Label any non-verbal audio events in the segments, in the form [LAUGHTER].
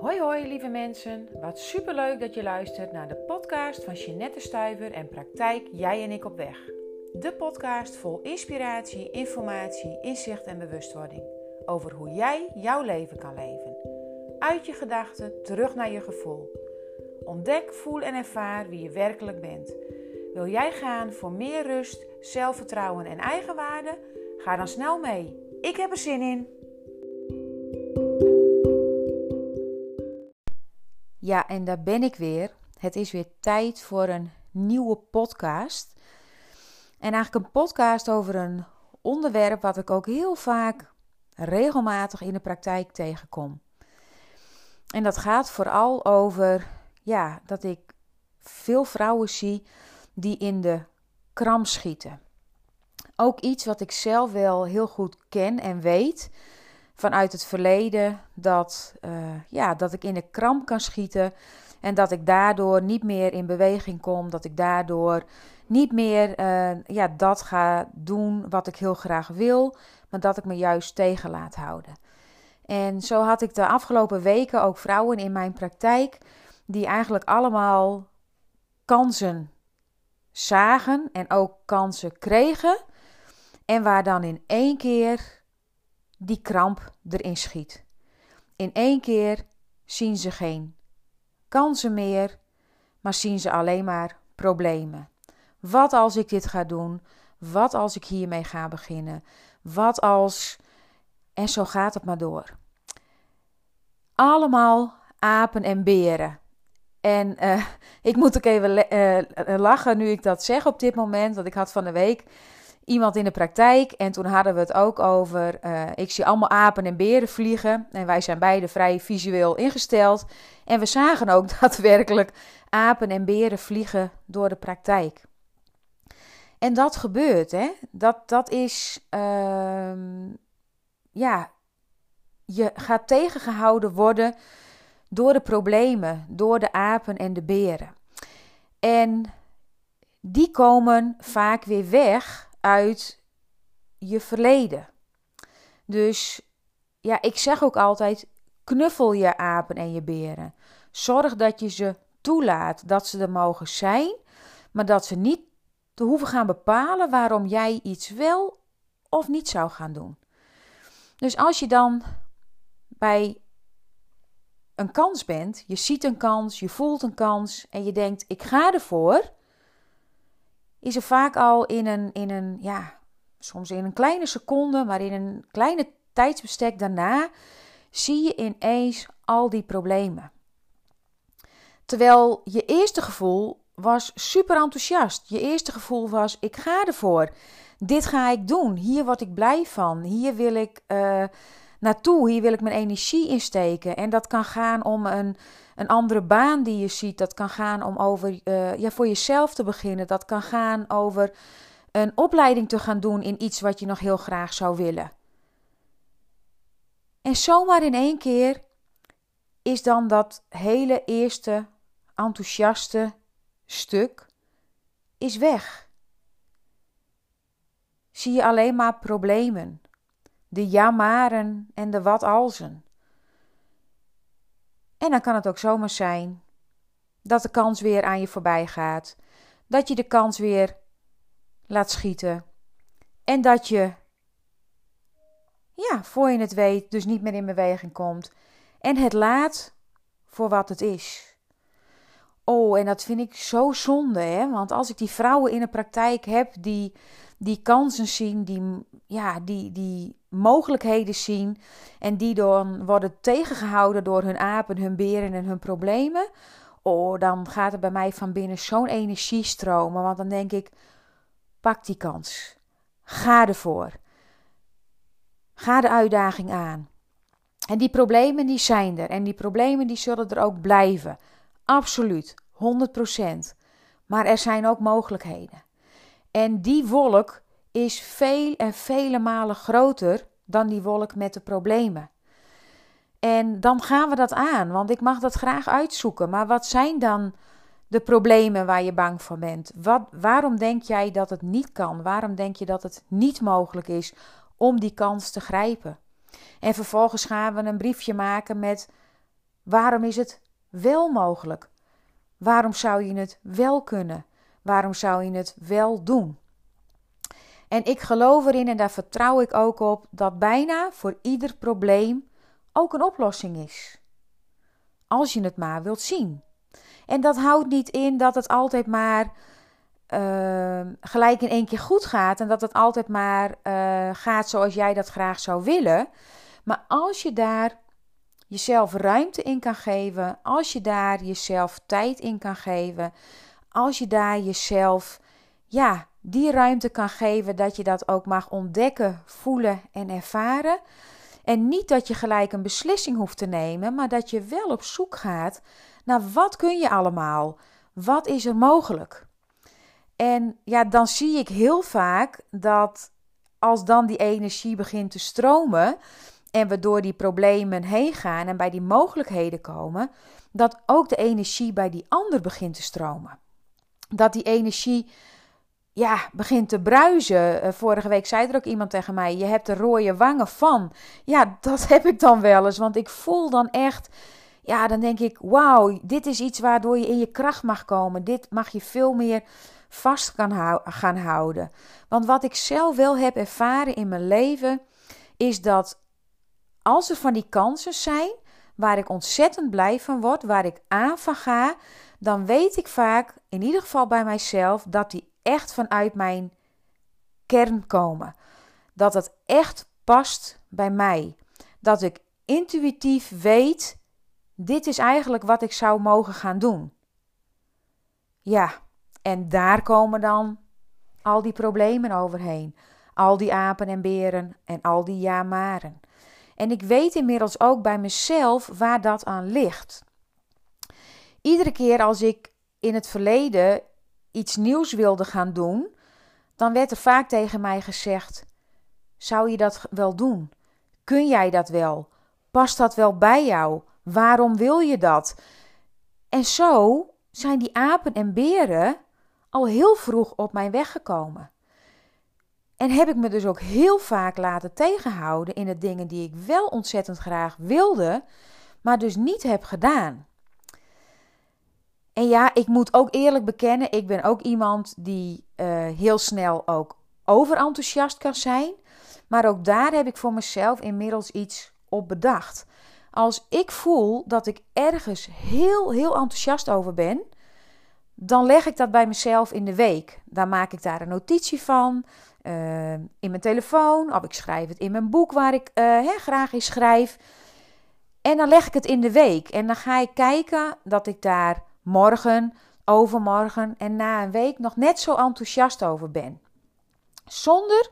Hoi hoi lieve mensen, wat superleuk dat je luistert naar de podcast van Jeanette Stuiver en Praktijk Jij en ik op weg. De podcast vol inspiratie, informatie, inzicht en bewustwording over hoe jij jouw leven kan leven. Uit je gedachten terug naar je gevoel. Ontdek, voel en ervaar wie je werkelijk bent. Wil jij gaan voor meer rust, zelfvertrouwen en eigenwaarde? Ga dan snel mee. Ik heb er zin in. Ja, en daar ben ik weer. Het is weer tijd voor een nieuwe podcast. En eigenlijk een podcast over een onderwerp wat ik ook heel vaak regelmatig in de praktijk tegenkom. En dat gaat vooral over ja, dat ik veel vrouwen zie die in de kram schieten. Ook iets wat ik zelf wel heel goed ken en weet vanuit het verleden dat, uh, ja, dat ik in de kramp kan schieten en dat ik daardoor niet meer in beweging kom, dat ik daardoor niet meer uh, ja, dat ga doen wat ik heel graag wil, maar dat ik me juist tegen laat houden. En zo had ik de afgelopen weken ook vrouwen in mijn praktijk die eigenlijk allemaal kansen zagen en ook kansen kregen. En waar dan in één keer die kramp erin schiet. In één keer zien ze geen kansen meer, maar zien ze alleen maar problemen. Wat als ik dit ga doen? Wat als ik hiermee ga beginnen? Wat als. En zo gaat het maar door. Allemaal apen en beren. En uh, [LAUGHS] ik moet ook even uh, lachen nu ik dat zeg op dit moment. Want ik had van de week iemand in de praktijk. En toen hadden we het ook over. Uh, ik zie allemaal apen en beren vliegen. En wij zijn beide vrij visueel ingesteld. En we zagen ook [LAUGHS] daadwerkelijk apen en beren vliegen door de praktijk. En dat gebeurt, hè? Dat, dat is. Uh, ja, je gaat tegengehouden worden door de problemen, door de apen en de beren. En die komen vaak weer weg uit je verleden. Dus ja, ik zeg ook altijd: knuffel je apen en je beren. Zorg dat je ze toelaat, dat ze er mogen zijn, maar dat ze niet te hoeven gaan bepalen waarom jij iets wel of niet zou gaan doen. Dus als je dan bij een kans bent, je ziet een kans, je voelt een kans en je denkt: ik ga ervoor is er vaak al in een, in een, ja, soms in een kleine seconde, maar in een kleine tijdsbestek daarna, zie je ineens al die problemen. Terwijl je eerste gevoel was super enthousiast. Je eerste gevoel was: ik ga ervoor. Dit ga ik doen. Hier word ik blij van. Hier wil ik uh, naartoe. Hier wil ik mijn energie insteken. En dat kan gaan om een, een andere baan die je ziet. Dat kan gaan om over, uh, ja, voor jezelf te beginnen. Dat kan gaan over een opleiding te gaan doen in iets wat je nog heel graag zou willen. En zomaar in één keer is dan dat hele eerste enthousiaste stuk is weg. Zie je alleen maar problemen, de jamaren en de wat alsen. En dan kan het ook zomaar zijn dat de kans weer aan je voorbij gaat. Dat je de kans weer laat schieten. En dat je, ja, voor je het weet, dus niet meer in beweging komt. En het laat voor wat het is. Oh, en dat vind ik zo zonde, hè? Want als ik die vrouwen in de praktijk heb die die kansen zien, die, ja, die, die mogelijkheden zien en die dan worden tegengehouden door hun apen, hun beren en hun problemen. Oh, dan gaat er bij mij van binnen zo'n energie stromen, want dan denk ik, pak die kans. Ga ervoor. Ga de uitdaging aan. En die problemen die zijn er en die problemen die zullen er ook blijven. Absoluut, 100%. Maar er zijn ook mogelijkheden. En die wolk is veel en vele malen groter dan die wolk met de problemen. En dan gaan we dat aan, want ik mag dat graag uitzoeken. Maar wat zijn dan de problemen waar je bang voor bent? Wat, waarom denk jij dat het niet kan? Waarom denk je dat het niet mogelijk is om die kans te grijpen? En vervolgens gaan we een briefje maken met Waarom is het wel mogelijk? Waarom zou je het wel kunnen? Waarom zou je het wel doen? En ik geloof erin en daar vertrouw ik ook op dat bijna voor ieder probleem ook een oplossing is. Als je het maar wilt zien. En dat houdt niet in dat het altijd maar uh, gelijk in één keer goed gaat en dat het altijd maar uh, gaat zoals jij dat graag zou willen. Maar als je daar jezelf ruimte in kan geven, als je daar jezelf tijd in kan geven, als je daar jezelf ja, die ruimte kan geven dat je dat ook mag ontdekken, voelen en ervaren. En niet dat je gelijk een beslissing hoeft te nemen, maar dat je wel op zoek gaat naar wat kun je allemaal? Wat is er mogelijk? En ja, dan zie ik heel vaak dat als dan die energie begint te stromen en we door die problemen heen gaan en bij die mogelijkheden komen, dat ook de energie bij die ander begint te stromen. Dat die energie ja, begint te bruisen. Eh, vorige week zei er ook iemand tegen mij: Je hebt de rode wangen van. Ja, dat [LAUGHS] heb ik dan wel eens. Want ik voel dan echt. Ja, dan denk ik: Wauw, dit is iets waardoor je in je kracht mag komen. Dit mag je veel meer vast kan gaan houden. Want wat ik zelf wel heb ervaren in mijn leven, is dat als er van die kansen zijn waar ik ontzettend blij van word, waar ik aan van ga, dan weet ik vaak, in ieder geval bij mijzelf, dat die echt vanuit mijn kern komen. Dat het echt past bij mij. Dat ik intuïtief weet, dit is eigenlijk wat ik zou mogen gaan doen. Ja, en daar komen dan al die problemen overheen. Al die apen en beren en al die ja-maren. En ik weet inmiddels ook bij mezelf waar dat aan ligt. Iedere keer als ik in het verleden iets nieuws wilde gaan doen, dan werd er vaak tegen mij gezegd: Zou je dat wel doen? Kun jij dat wel? Past dat wel bij jou? Waarom wil je dat? En zo zijn die apen en beren al heel vroeg op mijn weg gekomen. En heb ik me dus ook heel vaak laten tegenhouden in de dingen die ik wel ontzettend graag wilde, maar dus niet heb gedaan. En ja, ik moet ook eerlijk bekennen, ik ben ook iemand die uh, heel snel ook overenthousiast kan zijn. Maar ook daar heb ik voor mezelf inmiddels iets op bedacht. Als ik voel dat ik ergens heel, heel enthousiast over ben, dan leg ik dat bij mezelf in de week. Dan maak ik daar een notitie van uh, in mijn telefoon, of ik schrijf het in mijn boek waar ik uh, graag in schrijf. En dan leg ik het in de week. En dan ga ik kijken dat ik daar morgen, overmorgen en na een week nog net zo enthousiast over ben. Zonder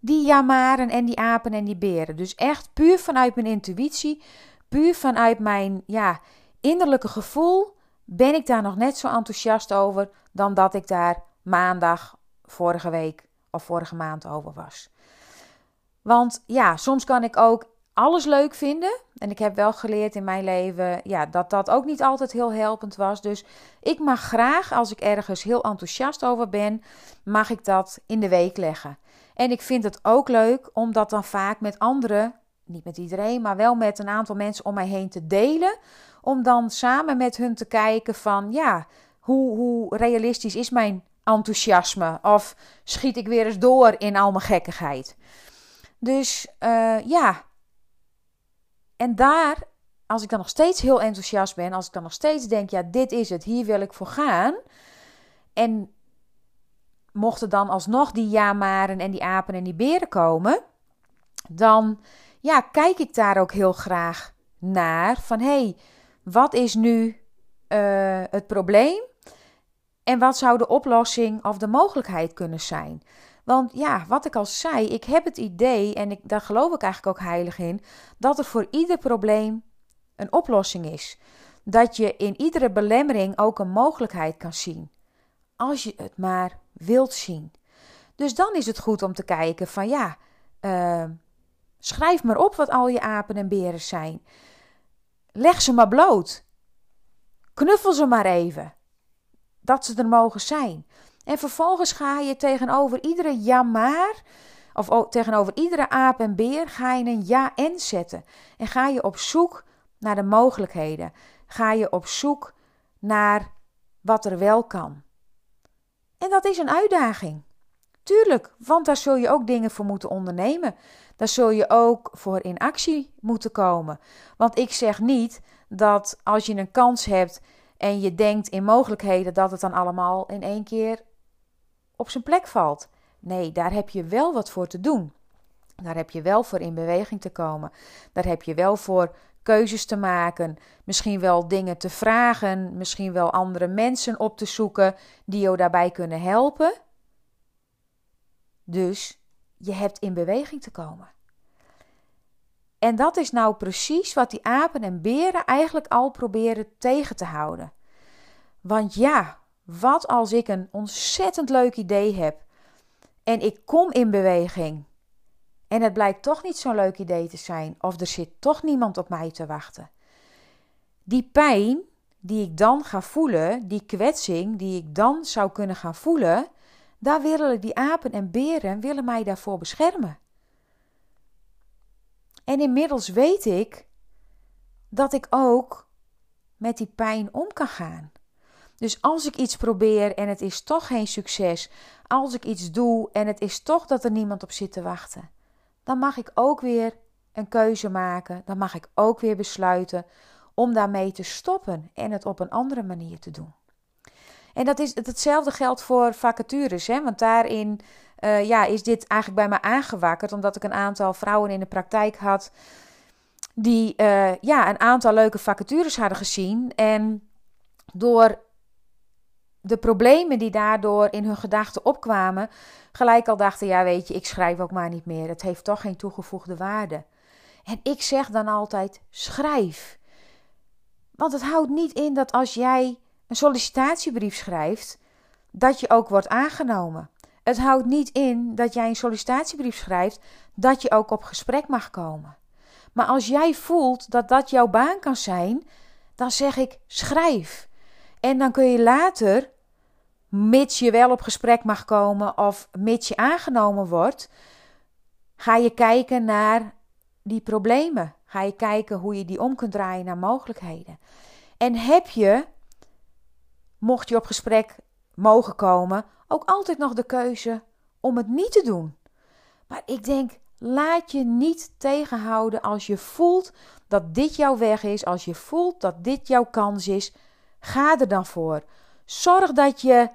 die jamaren en die apen en die beren. Dus echt puur vanuit mijn intuïtie, puur vanuit mijn ja, innerlijke gevoel ben ik daar nog net zo enthousiast over dan dat ik daar maandag vorige week of vorige maand over was. Want ja, soms kan ik ook alles leuk vinden. En ik heb wel geleerd in mijn leven ja, dat dat ook niet altijd heel helpend was. Dus ik mag graag, als ik ergens heel enthousiast over ben, mag ik dat in de week leggen. En ik vind het ook leuk om dat dan vaak met anderen, niet met iedereen, maar wel met een aantal mensen om mij heen te delen. Om dan samen met hun te kijken van ja, hoe, hoe realistisch is mijn enthousiasme? Of schiet ik weer eens door in al mijn gekkigheid? Dus uh, ja, en daar, als ik dan nog steeds heel enthousiast ben, als ik dan nog steeds denk, ja, dit is het, hier wil ik voor gaan. En mochten dan alsnog die ja-maren en die apen en die beren komen, dan ja, kijk ik daar ook heel graag naar. Van hé, hey, wat is nu uh, het probleem? En wat zou de oplossing of de mogelijkheid kunnen zijn? Want ja, wat ik al zei, ik heb het idee, en ik, daar geloof ik eigenlijk ook heilig in, dat er voor ieder probleem een oplossing is. Dat je in iedere belemmering ook een mogelijkheid kan zien. Als je het maar wilt zien. Dus dan is het goed om te kijken van ja, uh, schrijf maar op wat al je apen en beren zijn. Leg ze maar bloot. Knuffel ze maar even. Dat ze er mogen zijn. En vervolgens ga je tegenover iedere ja maar, of tegenover iedere aap en beer, ga je een ja en zetten. En ga je op zoek naar de mogelijkheden. Ga je op zoek naar wat er wel kan. En dat is een uitdaging. Tuurlijk, want daar zul je ook dingen voor moeten ondernemen. Daar zul je ook voor in actie moeten komen. Want ik zeg niet dat als je een kans hebt en je denkt in mogelijkheden, dat het dan allemaal in één keer op zijn plek valt. Nee, daar heb je wel wat voor te doen. Daar heb je wel voor in beweging te komen. Daar heb je wel voor keuzes te maken. Misschien wel dingen te vragen. Misschien wel andere mensen op te zoeken die jou daarbij kunnen helpen. Dus je hebt in beweging te komen. En dat is nou precies wat die apen en beren eigenlijk al proberen tegen te houden. Want ja, wat als ik een ontzettend leuk idee heb en ik kom in beweging en het blijkt toch niet zo'n leuk idee te zijn of er zit toch niemand op mij te wachten. Die pijn die ik dan ga voelen, die kwetsing die ik dan zou kunnen gaan voelen, daar willen die apen en beren willen mij daarvoor beschermen. En inmiddels weet ik dat ik ook met die pijn om kan gaan. Dus als ik iets probeer en het is toch geen succes, als ik iets doe en het is toch dat er niemand op zit te wachten, dan mag ik ook weer een keuze maken. Dan mag ik ook weer besluiten om daarmee te stoppen en het op een andere manier te doen. En dat is, hetzelfde geldt voor vacatures, hè? want daarin uh, ja, is dit eigenlijk bij me aangewakkerd, omdat ik een aantal vrouwen in de praktijk had die uh, ja, een aantal leuke vacatures hadden gezien. En door de problemen die daardoor in hun gedachten opkwamen, gelijk al dachten: ja, weet je, ik schrijf ook maar niet meer. Het heeft toch geen toegevoegde waarde. En ik zeg dan altijd: schrijf. Want het houdt niet in dat als jij een sollicitatiebrief schrijft, dat je ook wordt aangenomen. Het houdt niet in dat jij een sollicitatiebrief schrijft, dat je ook op gesprek mag komen. Maar als jij voelt dat dat jouw baan kan zijn, dan zeg ik: schrijf. En dan kun je later mits je wel op gesprek mag komen of mits je aangenomen wordt, ga je kijken naar die problemen. Ga je kijken hoe je die om kunt draaien naar mogelijkheden. En heb je, mocht je op gesprek mogen komen, ook altijd nog de keuze om het niet te doen. Maar ik denk, laat je niet tegenhouden als je voelt dat dit jouw weg is, als je voelt dat dit jouw kans is. Ga er dan voor. Zorg dat je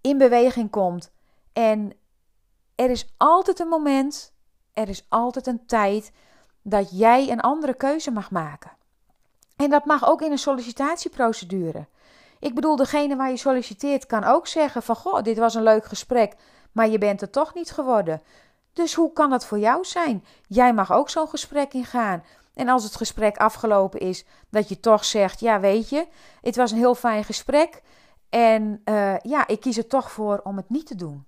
in beweging komt. En er is altijd een moment, er is altijd een tijd dat jij een andere keuze mag maken. En dat mag ook in een sollicitatieprocedure. Ik bedoel, degene waar je solliciteert kan ook zeggen van goh, dit was een leuk gesprek, maar je bent er toch niet geworden. Dus hoe kan dat voor jou zijn? Jij mag ook zo'n gesprek ingaan. En als het gesprek afgelopen is, dat je toch zegt: Ja, weet je, het was een heel fijn gesprek. En uh, ja, ik kies er toch voor om het niet te doen.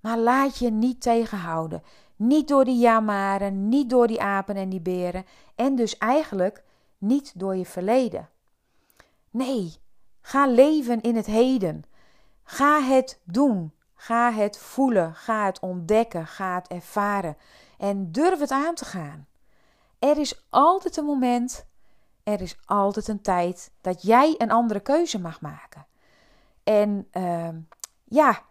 Maar laat je niet tegenhouden. Niet door die jamaren, niet door die apen en die beren. En dus eigenlijk niet door je verleden. Nee, ga leven in het heden. Ga het doen. Ga het voelen. Ga het ontdekken. Ga het ervaren. En durf het aan te gaan. Er is altijd een moment, er is altijd een tijd dat jij een andere keuze mag maken. En uh, ja,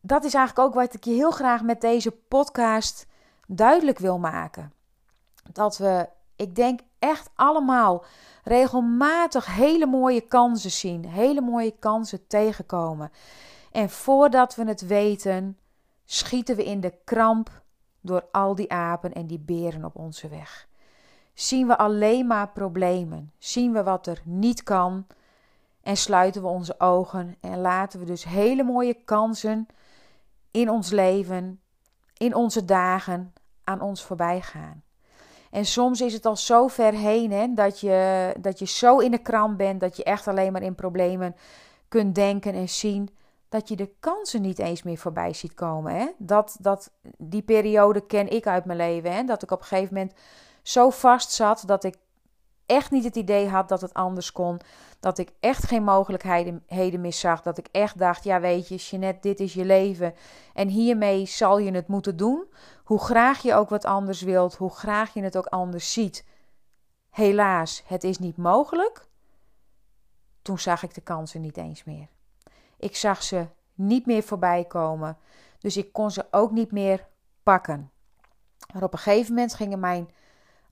dat is eigenlijk ook wat ik je heel graag met deze podcast duidelijk wil maken. Dat we, ik denk echt allemaal regelmatig hele mooie kansen zien, hele mooie kansen tegenkomen. En voordat we het weten, schieten we in de kramp door al die apen en die beren op onze weg. Zien we alleen maar problemen, zien we wat er niet kan en sluiten we onze ogen en laten we dus hele mooie kansen in ons leven, in onze dagen aan ons voorbij gaan. En soms is het al zo ver heen hè, dat, je, dat je zo in de kramp bent dat je echt alleen maar in problemen kunt denken en zien dat je de kansen niet eens meer voorbij ziet komen. Hè? Dat, dat, die periode ken ik uit mijn leven. Hè? Dat ik op een gegeven moment zo vast zat dat ik echt niet het idee had dat het anders kon. Dat ik echt geen mogelijkheden meer zag. Dat ik echt dacht, ja weet je, Jeanette, dit is je leven. En hiermee zal je het moeten doen. Hoe graag je ook wat anders wilt, hoe graag je het ook anders ziet. helaas, het is niet mogelijk, toen zag ik de kansen niet eens meer. Ik zag ze niet meer voorbij komen, dus ik kon ze ook niet meer pakken. Maar op een gegeven moment gingen mijn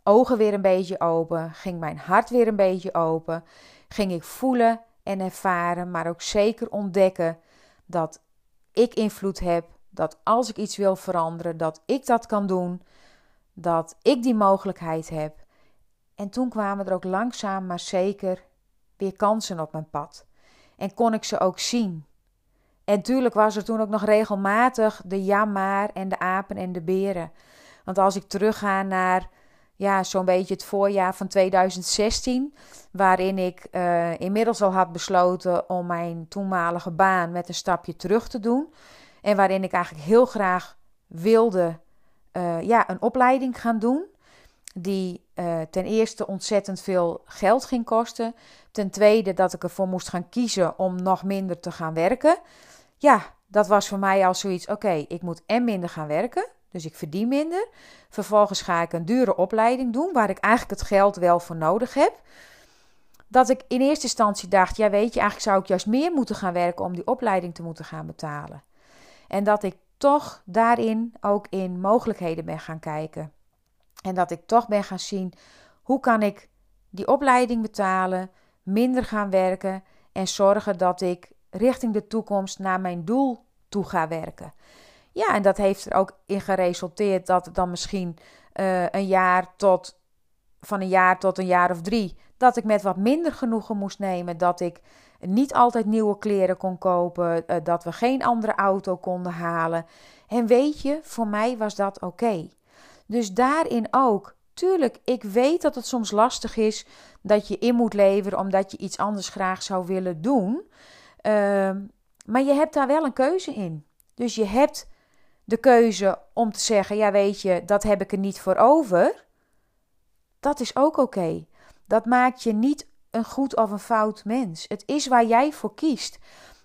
ogen weer een beetje open, ging mijn hart weer een beetje open, ging ik voelen en ervaren, maar ook zeker ontdekken dat ik invloed heb, dat als ik iets wil veranderen, dat ik dat kan doen, dat ik die mogelijkheid heb. En toen kwamen er ook langzaam maar zeker weer kansen op mijn pad. En kon ik ze ook zien. En tuurlijk was er toen ook nog regelmatig de jammer en de apen en de beren. Want als ik terugga naar ja, zo'n beetje het voorjaar van 2016, waarin ik uh, inmiddels al had besloten om mijn toenmalige baan met een stapje terug te doen. En waarin ik eigenlijk heel graag wilde uh, ja, een opleiding gaan doen. Die uh, ten eerste ontzettend veel geld ging kosten. Ten tweede dat ik ervoor moest gaan kiezen om nog minder te gaan werken. Ja, dat was voor mij al zoiets. Oké, ik moet en minder gaan werken. Dus ik verdien minder. Vervolgens ga ik een dure opleiding doen, waar ik eigenlijk het geld wel voor nodig heb. Dat ik in eerste instantie dacht: ja, weet je, eigenlijk zou ik juist meer moeten gaan werken om die opleiding te moeten gaan betalen. En dat ik toch daarin ook in mogelijkheden ben gaan kijken. En dat ik toch ben gaan zien hoe kan ik die opleiding betalen, minder gaan werken en zorgen dat ik richting de toekomst naar mijn doel toe ga werken. Ja, en dat heeft er ook in geresulteerd dat dan misschien uh, een jaar tot van een jaar tot een jaar of drie dat ik met wat minder genoegen moest nemen, dat ik niet altijd nieuwe kleren kon kopen, uh, dat we geen andere auto konden halen. En weet je, voor mij was dat oké. Dus daarin ook. Tuurlijk, ik weet dat het soms lastig is dat je in moet leveren omdat je iets anders graag zou willen doen. Uh, maar je hebt daar wel een keuze in. Dus je hebt de keuze om te zeggen: ja, weet je, dat heb ik er niet voor over. Dat is ook oké. Dat maakt je niet een goed of een fout mens. Het is waar jij voor kiest.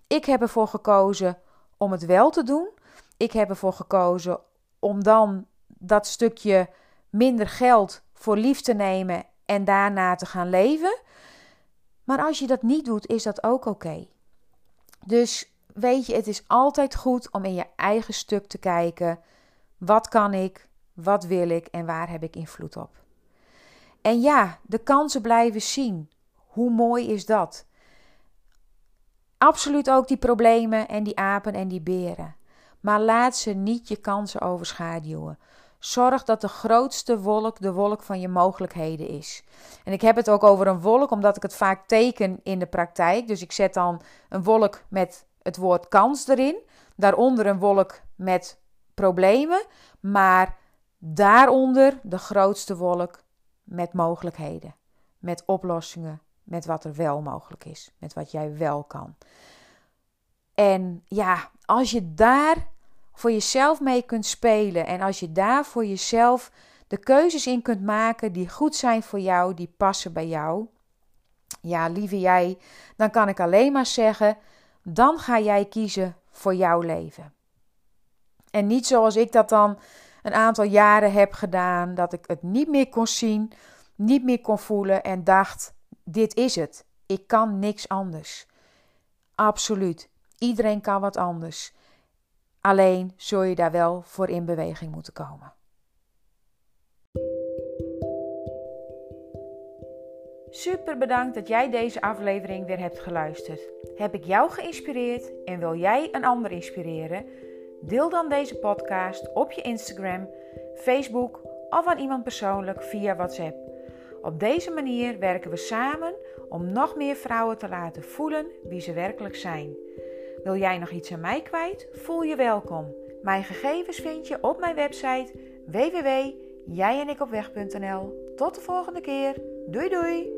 Ik heb ervoor gekozen om het wel te doen. Ik heb ervoor gekozen om dan dat stukje minder geld voor lief te nemen en daarna te gaan leven. Maar als je dat niet doet, is dat ook oké. Dus weet je, het is altijd goed om in je eigen stuk te kijken. Wat kan ik? Wat wil ik? En waar heb ik invloed op? En ja, de kansen blijven zien. Hoe mooi is dat? Absoluut ook die problemen en die apen en die beren. Maar laat ze niet je kansen overschaduwen. Zorg dat de grootste wolk de wolk van je mogelijkheden is. En ik heb het ook over een wolk, omdat ik het vaak teken in de praktijk. Dus ik zet dan een wolk met het woord kans erin. Daaronder een wolk met problemen. Maar daaronder de grootste wolk met mogelijkheden. Met oplossingen. Met wat er wel mogelijk is. Met wat jij wel kan. En ja, als je daar voor jezelf mee kunt spelen. En als je daar voor jezelf de keuzes in kunt maken die goed zijn voor jou, die passen bij jou. Ja, lieve jij, dan kan ik alleen maar zeggen: dan ga jij kiezen voor jouw leven. En niet zoals ik dat dan een aantal jaren heb gedaan, dat ik het niet meer kon zien, niet meer kon voelen en dacht: dit is het. Ik kan niks anders. Absoluut. Iedereen kan wat anders. Alleen zul je daar wel voor in beweging moeten komen. Super bedankt dat jij deze aflevering weer hebt geluisterd. Heb ik jou geïnspireerd en wil jij een ander inspireren? Deel dan deze podcast op je Instagram, Facebook of aan iemand persoonlijk via WhatsApp. Op deze manier werken we samen om nog meer vrouwen te laten voelen wie ze werkelijk zijn. Wil jij nog iets aan mij kwijt? Voel je welkom. Mijn gegevens vind je op mijn website www.jijenikopweg.nl. Tot de volgende keer. Doei doei!